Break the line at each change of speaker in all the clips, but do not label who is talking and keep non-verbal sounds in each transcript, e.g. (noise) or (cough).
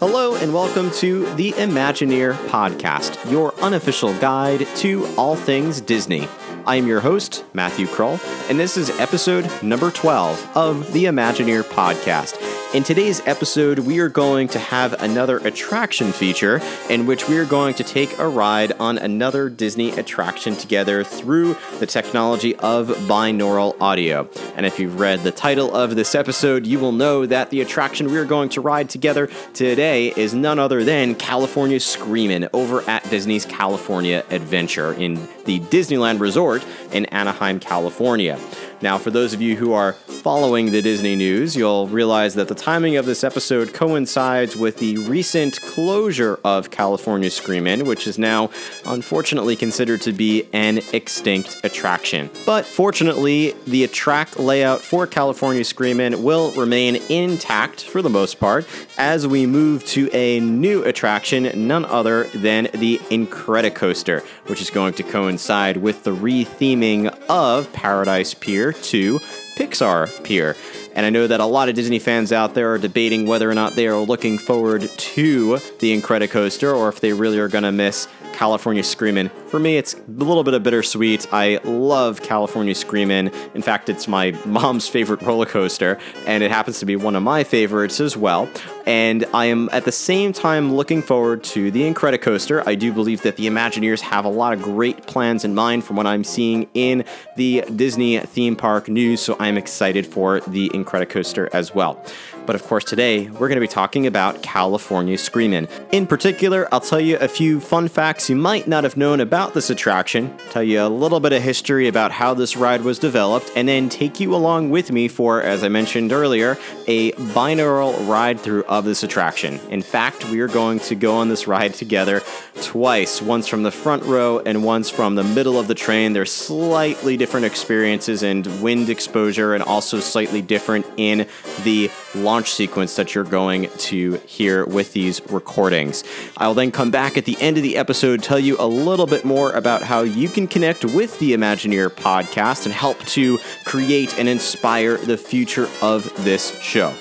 Hello, and welcome to the Imagineer Podcast, your unofficial guide to all things Disney. I am your host, Matthew Krull, and this is episode number 12 of the Imagineer Podcast. In today's episode, we are going to have another attraction feature in which we are going to take a ride on another Disney attraction together through the technology of binaural audio. And if you've read the title of this episode, you will know that the attraction we are going to ride together today is none other than California Screamin' over at Disney's California Adventure in the Disneyland Resort in Anaheim, California. Now, for those of you who are following the Disney news, you'll realize that the timing of this episode coincides with the recent closure of California Screamin', which is now unfortunately considered to be an extinct attraction. But fortunately, the track layout for California Screamin' will remain intact for the most part as we move to a new attraction, none other than the Incredicoaster, which is going to coincide with the retheming of Paradise Pier to Pixar Pier. And I know that a lot of Disney fans out there are debating whether or not they are looking forward to the Incredicoaster or if they really are going to miss California Screamin'. For me, it's a little bit of bittersweet. I love California Screamin'. In fact, it's my (laughs) mom's favorite roller coaster, and it happens to be one of my favorites as well. And I am at the same time looking forward to the Incredicoaster. I do believe that the Imagineers have a lot of great plans in mind from what I'm seeing in the Disney theme park news, so I'm excited for the Incredicoaster as well. But of course, today we're going to be talking about California Screamin'. In particular, I'll tell you a few fun facts you might not have known about this attraction, tell you a little bit of history about how this ride was developed, and then take you along with me for, as I mentioned earlier, a binaural ride through of this attraction. In fact, we are going to go on this ride together twice, once from the front row and once from the middle of the train. They're slightly different experiences and wind exposure, and also slightly different in the launch sequence that you're going to hear with these recordings. I'll then come back at the end of the episode, tell you a little bit more about how you can connect with the Imagineer podcast and help to create and inspire the future of this show.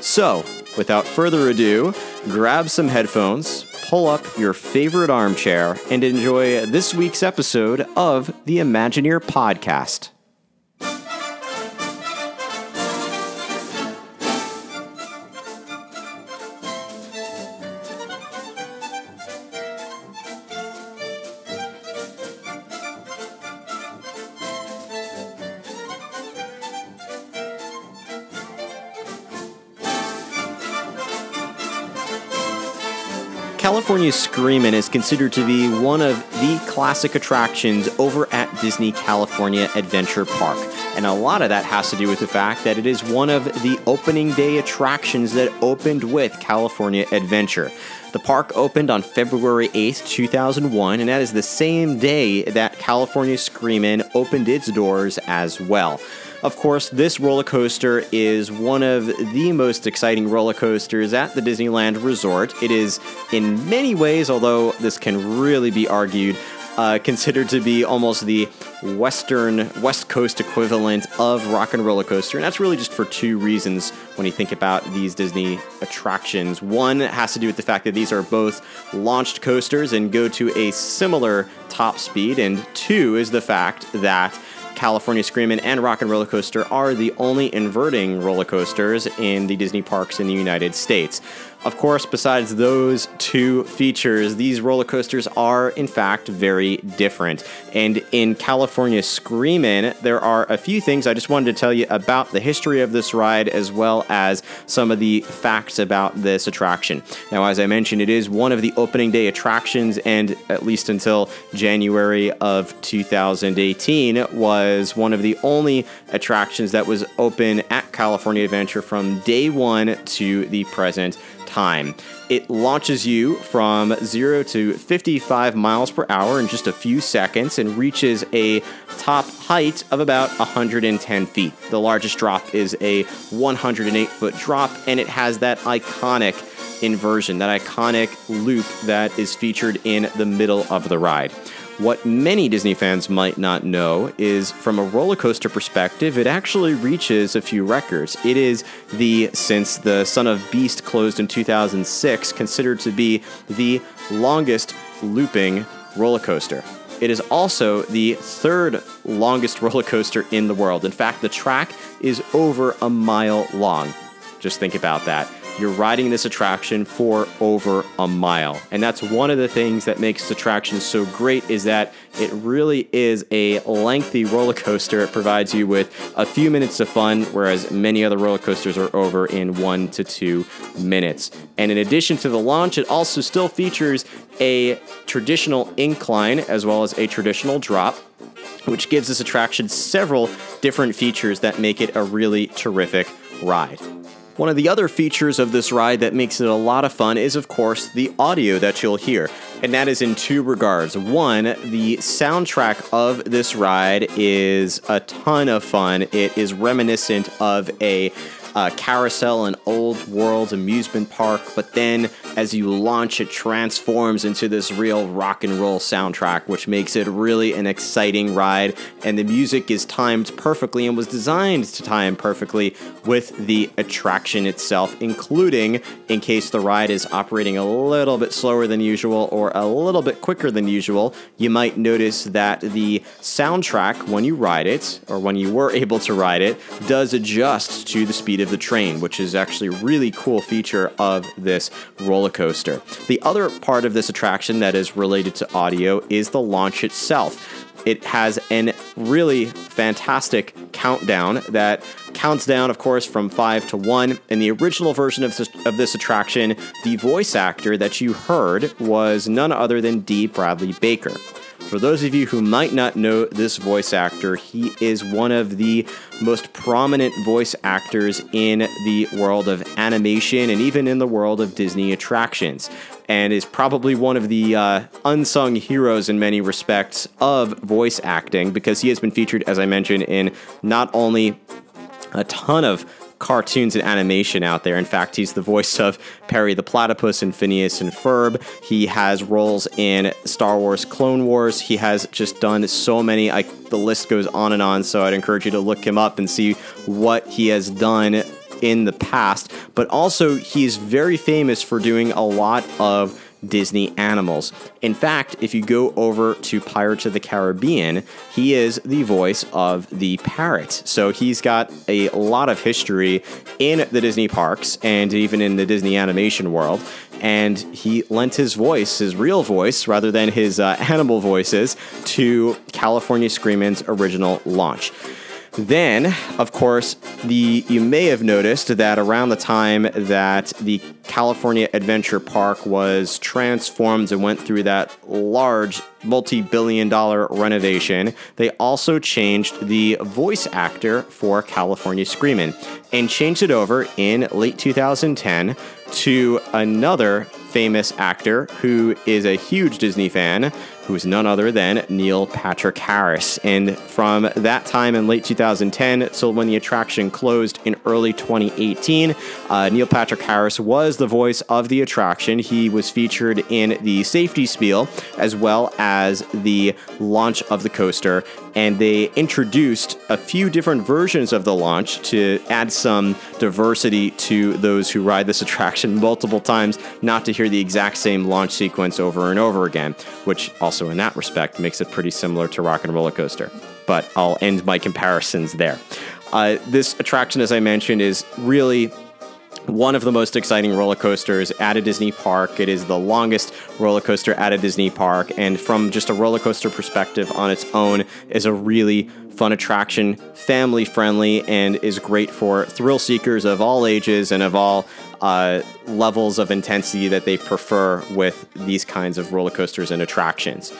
So, without further ado, grab some headphones, pull up your favorite armchair, and enjoy this week's episode of the Imagineer podcast. California Screamin' is considered to be one of the classic attractions over at Disney California Adventure Park. And a lot of that has to do with the fact that it is one of the opening day attractions that opened with California Adventure. The park opened on February 8th, 2001, and that is the same day that California Screamin' opened its doors as well. Of course, this roller coaster is one of the most exciting roller coasters at the Disneyland Resort. It is, in many ways, although this can really be argued, uh, considered to be almost the Western West Coast equivalent of Rock and Roller Coaster, and that's really just for two reasons when you think about these Disney attractions. One has to do with the fact that these are both launched coasters and go to a similar top speed, and two is the fact that California Screamin' and Rock and Roller Coaster are the only inverting roller coasters in the Disney parks in the United States. Of course, besides those two features, these roller coasters are in fact very different. And in California Screamin', there are a few things I just wanted to tell you about the history of this ride as well as some of the facts about this attraction. Now, as I mentioned, it is one of the opening day attractions, and at least until January of 2018, was one of the only attractions that was open at California Adventure from day one to the present time. It launches you from 0 to 55 miles per hour in just a few seconds and reaches a top height of about 110 feet. The largest drop is a 108 foot drop, and it has that iconic inversion, that iconic loop that is featured in the middle of the ride. What many Disney fans might not know is from a roller coaster perspective, it actually reaches a few records. It is the, since the Son of Beast closed in 2006, considered to be the longest looping roller coaster. It is also the third longest (laughs) roller coaster in the world. In fact, the track is over a mile long. Just think about that you're riding this attraction for over a mile. And that's one of the things that makes this attraction so great is that it really is a lengthy roller coaster. It provides you with a few minutes of fun, whereas many other roller coasters are over in one to two minutes. And in addition to the launch, it also still features a traditional incline as well as a traditional drop which gives this attraction several different features that make it a really terrific ride. One of the other features of this ride that makes it a lot of fun is, of course, the audio that you'll hear. And that is in two regards. One, the soundtrack of this ride is a ton of fun. It is reminiscent of a uh, carousel and old world amusement park, but then as you launch, it transforms into this real rock and roll soundtrack, which makes it really an exciting ride. And the music is timed perfectly and was designed to time perfectly with the attraction itself, including in case the ride is operating a little bit slower than usual or a little bit quicker than usual. You might notice that the soundtrack, when you ride it, or when you were (laughs) able to ride it, does adjust to the speed of the train, which is actually a really cool feature of this roller coaster. The other part of this attraction that is related to audio is the launch itself. It has a really fantastic countdown that counts down, of course, from five to one. In the original version of this, of this attraction, the voice actor that you heard was none other than D. Bradley Baker. For those of you who might not know this voice actor, he is one of the most prominent voice actors in the world of animation and even in the world of Disney attractions, and is probably one of the uh, unsung heroes in many respects of voice acting because he has been featured, as I mentioned, in not only a ton of cartoons and animation out there. In fact, he's the voice of Perry the Platypus and Phineas and Ferb. He has roles in Star Wars Clone Wars. He has just done so many. I, the list goes on and on, so I'd encourage you to look him up and see what he has done in the past. But also, he is very famous for doing a lot of Disney animals. In fact, if you go over to Pirates of the Caribbean, he is the voice of the parrot. So he's got a lot of history in the Disney parks and even in the Disney animation world. And he lent his voice, his real voice, rather than his uh, (laughs) animal voices, to California Screamin's original launch. Then, of course, the you may have noticed that around the time that the California Adventure Park was transformed and went through that large multi-billion dollar renovation, they also changed the voice actor for California Screamin' and changed it over in late 2010 to another famous actor who is a huge Disney fan, who is none other than Neil Patrick Harris. And from that time in late 2010 till when the attraction closed in early 2018, uh, Neil Patrick Harris was the voice of the attraction. He was featured in the safety spiel as well as the launch of the coaster. And they introduced a few different versions of the launch to add some diversity to those who ride this attraction (laughs) multiple times, not to hear the exact same launch sequence over and over again, which also in that respect makes it pretty similar to Rock and Roller Coaster. But I'll end my comparisons there. Uh, this attraction, as I mentioned, is really one of the most exciting roller coasters at a Disney park. It is the longest roller coaster at a Disney park, and from just a roller coaster perspective on its own, is a really fun attraction, family friendly, and is great for thrill seekers of all ages and of all uh, levels of intensity that they prefer with these kinds of roller coasters and attractions.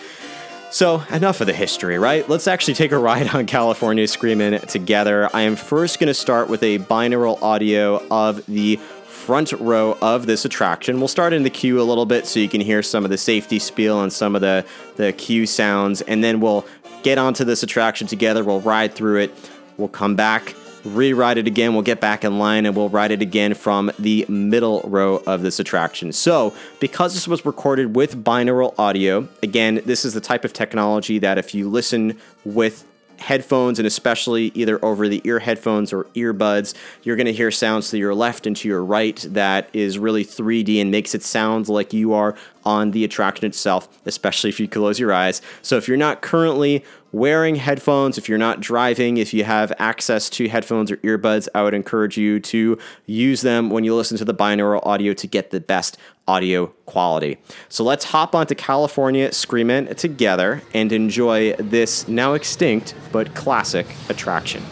So, enough of the history, right? Let's actually take a ride on California Screamin' together. I am first going to start with a binaural audio of the front row of this attraction. We'll start in the queue a little bit so you can hear some of the safety spiel and some of the, the queue sounds, and then we'll get onto this attraction together. We'll ride through it. We'll come back re-ride it again. We'll get back in line and we'll ride it again from the middle row of this attraction. So, because this was recorded with binaural audio, again, this is the type of technology that if you listen with headphones and especially either over the ear headphones or earbuds, you're going to hear sounds to your left and to your right that is really 3D and makes it sound like you are on the attraction itself, especially if you close your eyes. So if you're not currently wearing headphones, if you're not driving, if you have access to headphones or earbuds, I would encourage you to use them when you listen to the binaural audio to get the best audio quality. So let's hop onto California Screamin' together and enjoy this now extinct but classic attraction.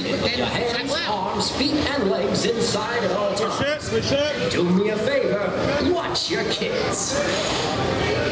Remain seated your hands, arms, feet, and legs inside at all times. Do me a favor, watch your kids.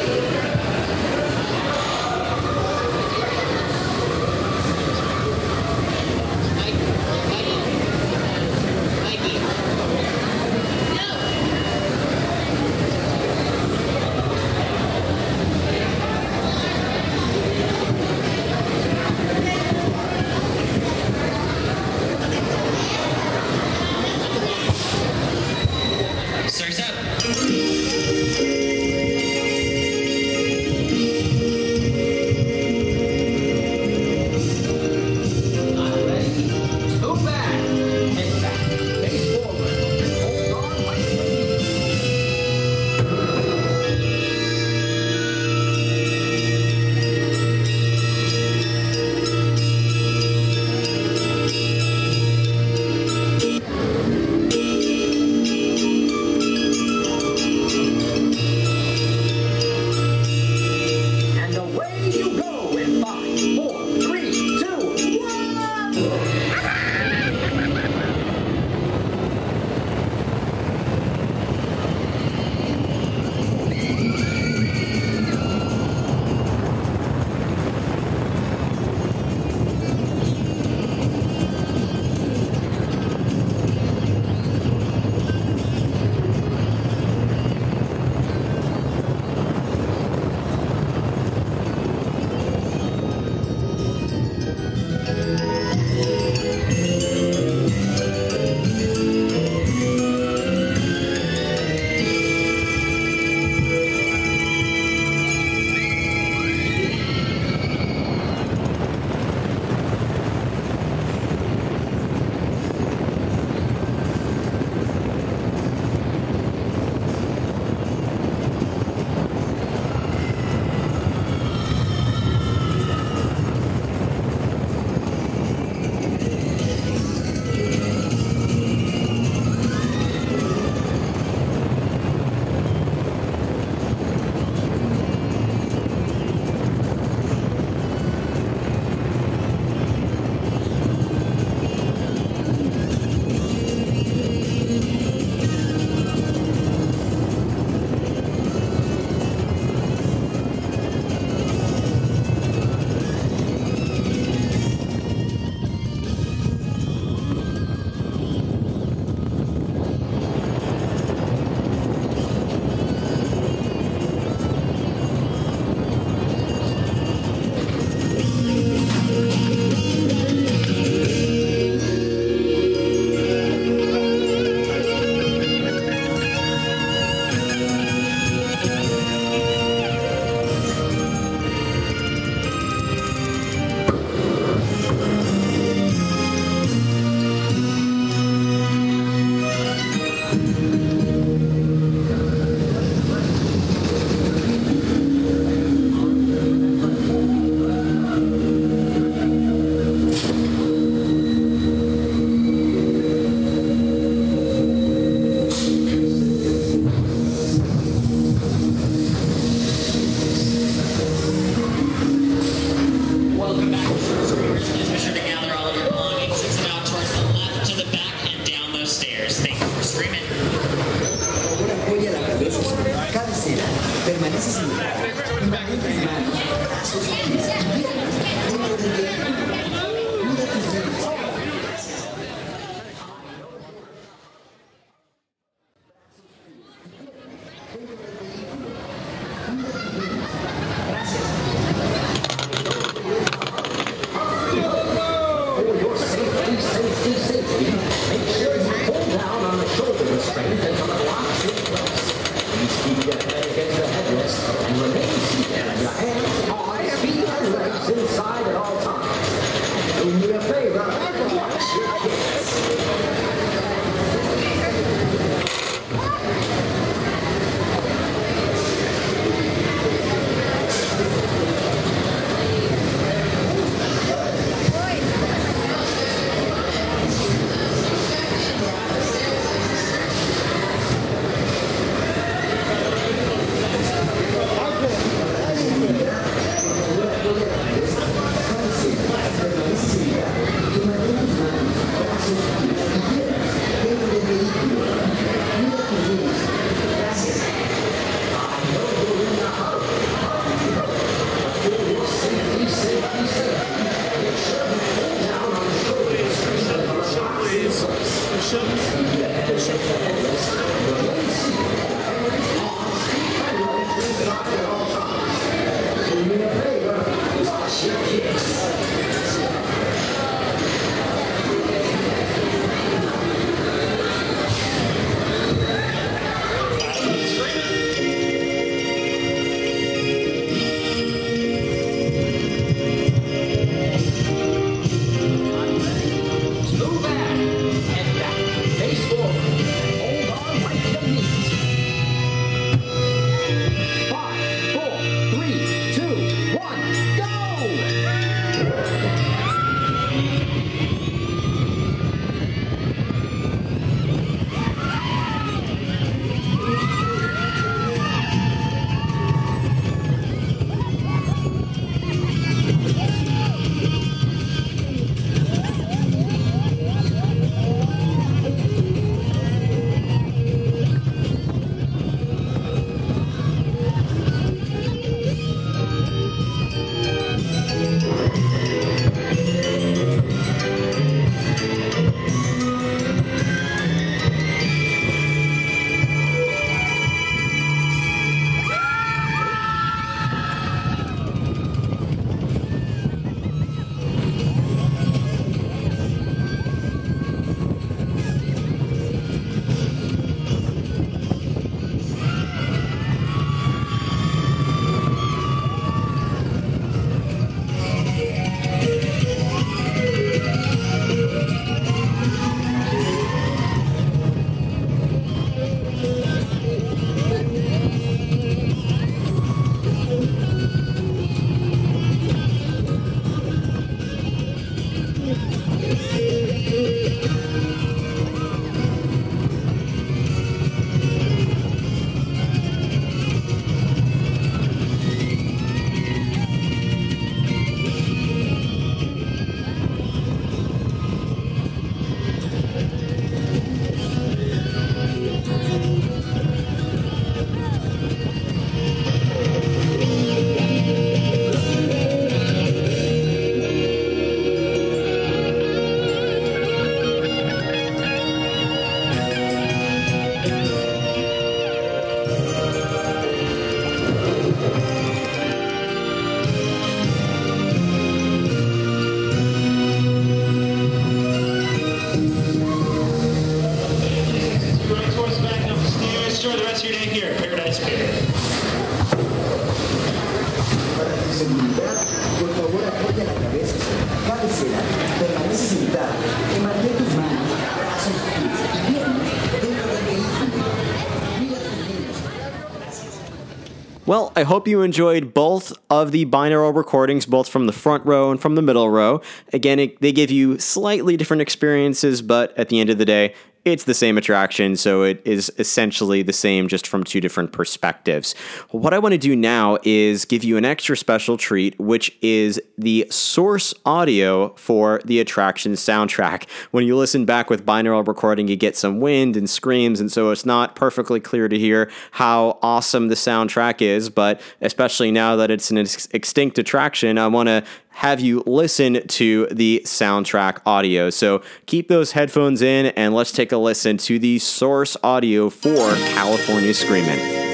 Hope you enjoyed both of the binaural recordings, both from the front row and from the middle row. Again, it, they give you slightly different experiences, but at the end of the day, it's the same attraction, so it is essentially the same just from two different perspectives. What I want to do now is give you an extra special treat, which is the source audio for the attraction soundtrack. When you listen back with binaural recording, you get some wind and screams, and so it's not perfectly clear to hear how awesome the soundtrack is, but especially now that it's an ex- extinct attraction, I want to have you listen to the soundtrack audio. So keep those headphones in and let's take a listen to the source audio for California Screamin'.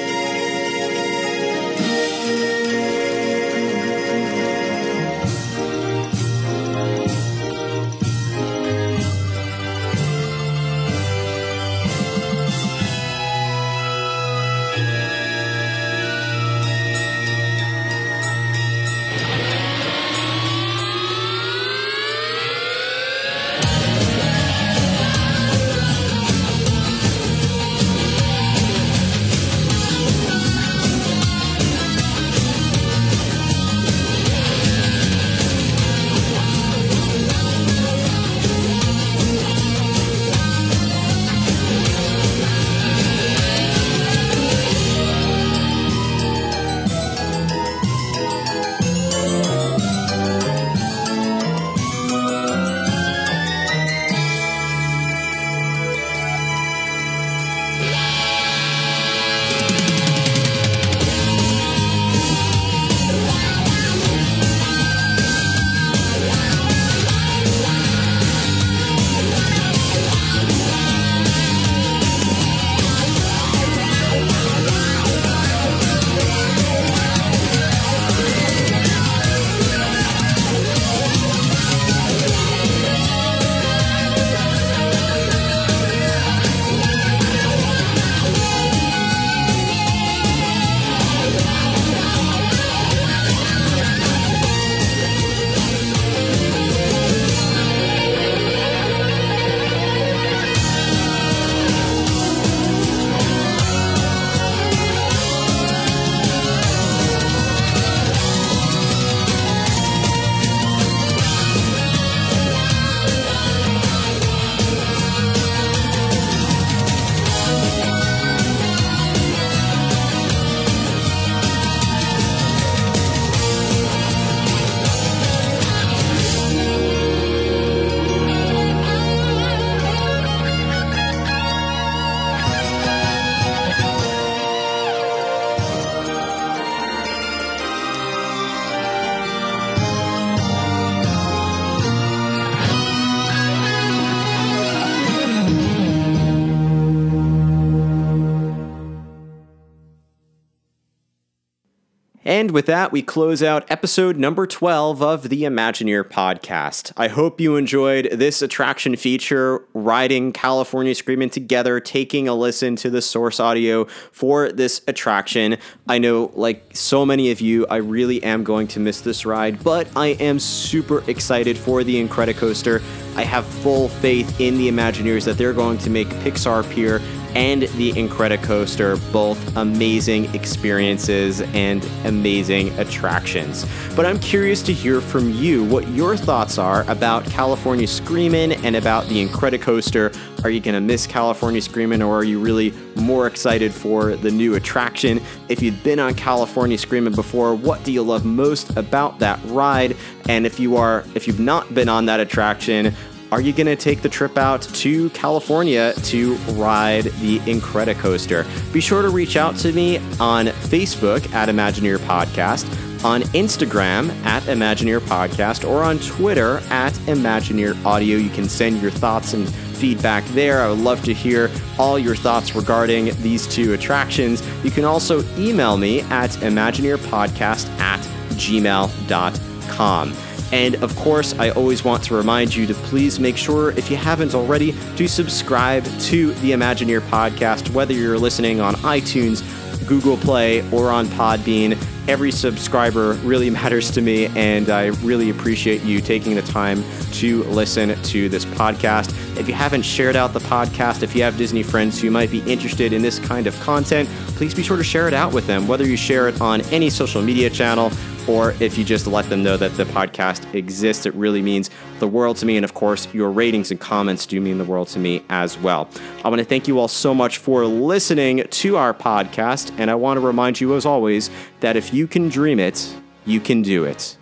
And with that, we close out episode number 12 of the Imagineer podcast. I hope you enjoyed this attraction feature, riding California Screaming together, taking a listen to the source audio for this attraction. I know, like so many of you, I really am going to miss this ride, but I am super excited for the Incredicoaster. I have full faith in the Imagineers that they're going to make Pixar Pier and the Incredicoaster both amazing experiences and amazing attractions. But I'm curious to hear from you what your thoughts are about California Screamin' and about the Incredicoaster. Are you going to miss California Screamin' or are you really more excited for the new attraction? If you've been on California Screamin' before, what do you love most about that ride? And if you are if you've not been on that attraction, are you going to take the trip out to California to ride the Incredicoaster? Be sure to reach out to me on Facebook at Imagineer Podcast, on Instagram at Imagineer Podcast, or on Twitter at Imagineer Audio. You can send your thoughts and feedback there. I would love to hear all your thoughts regarding these two attractions. You can also email me at imagineerpodcast at gmail.com. And of course, I always want to remind you to please make sure, if you haven't already, to subscribe to the Imagineer podcast, whether you're listening on iTunes, Google Play, or on Podbean. Every subscriber really (laughs) matters to me, and I really appreciate you taking the time to listen to this podcast. If you haven't shared out the podcast, if you have Disney friends who might be interested in this kind of content, please be sure to share it out with them, whether you share it on any social media channel or if you just let them know that the podcast exists, it really means the world to me. And of course, your ratings and comments do mean the world to me as well. I want to thank you all so much for listening to our podcast. And I want to remind you, as always, that if you can dream it, you can do it.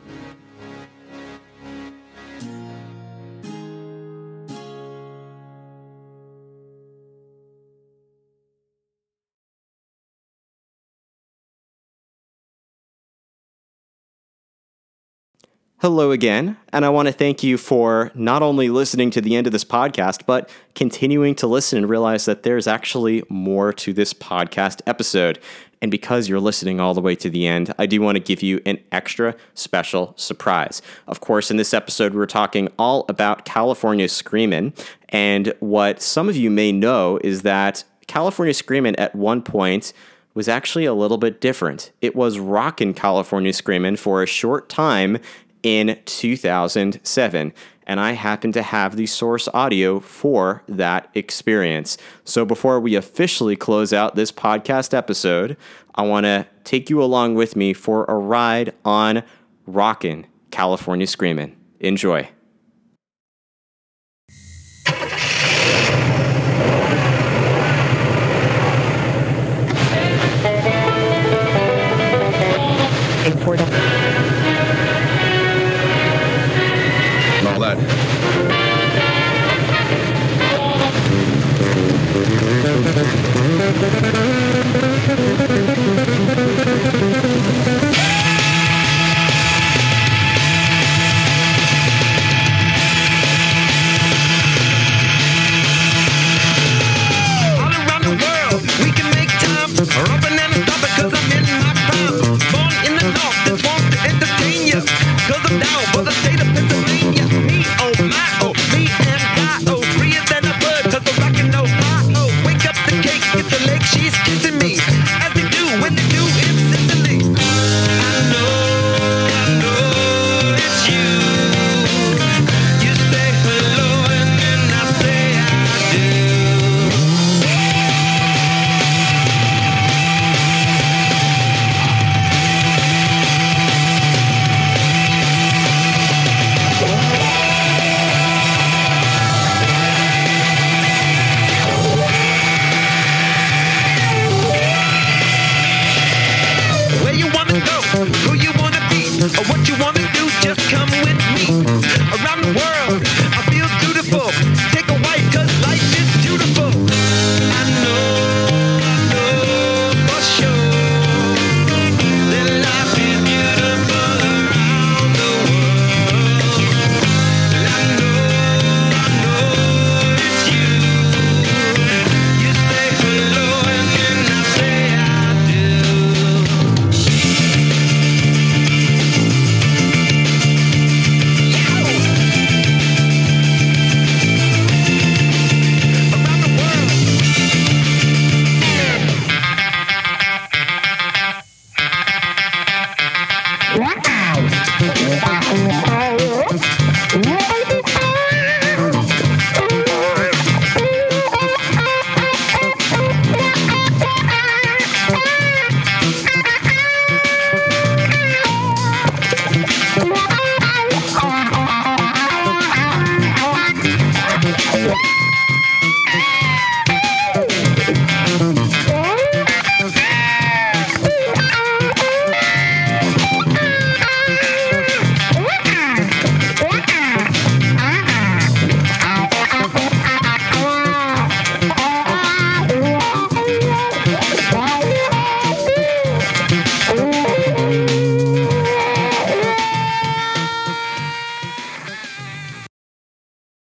Hello again, and I want to thank you for not only listening to the end of this podcast, but continuing to listen and realize that there's actually more to this podcast episode. And because you're listening all the way to the end, I do want to give you an extra special surprise. Of course, in this episode, we're talking all about California Screamin'. And what some of you may know is that California Screamin' at one point was actually a little bit different. It was Rockin' California Screamin' for a short time in 2007. And I happen to have the source audio for that experience. So before we officially close out this podcast episode, I want to take you along with me for a ride on Rockin' California Screamin'. Enjoy.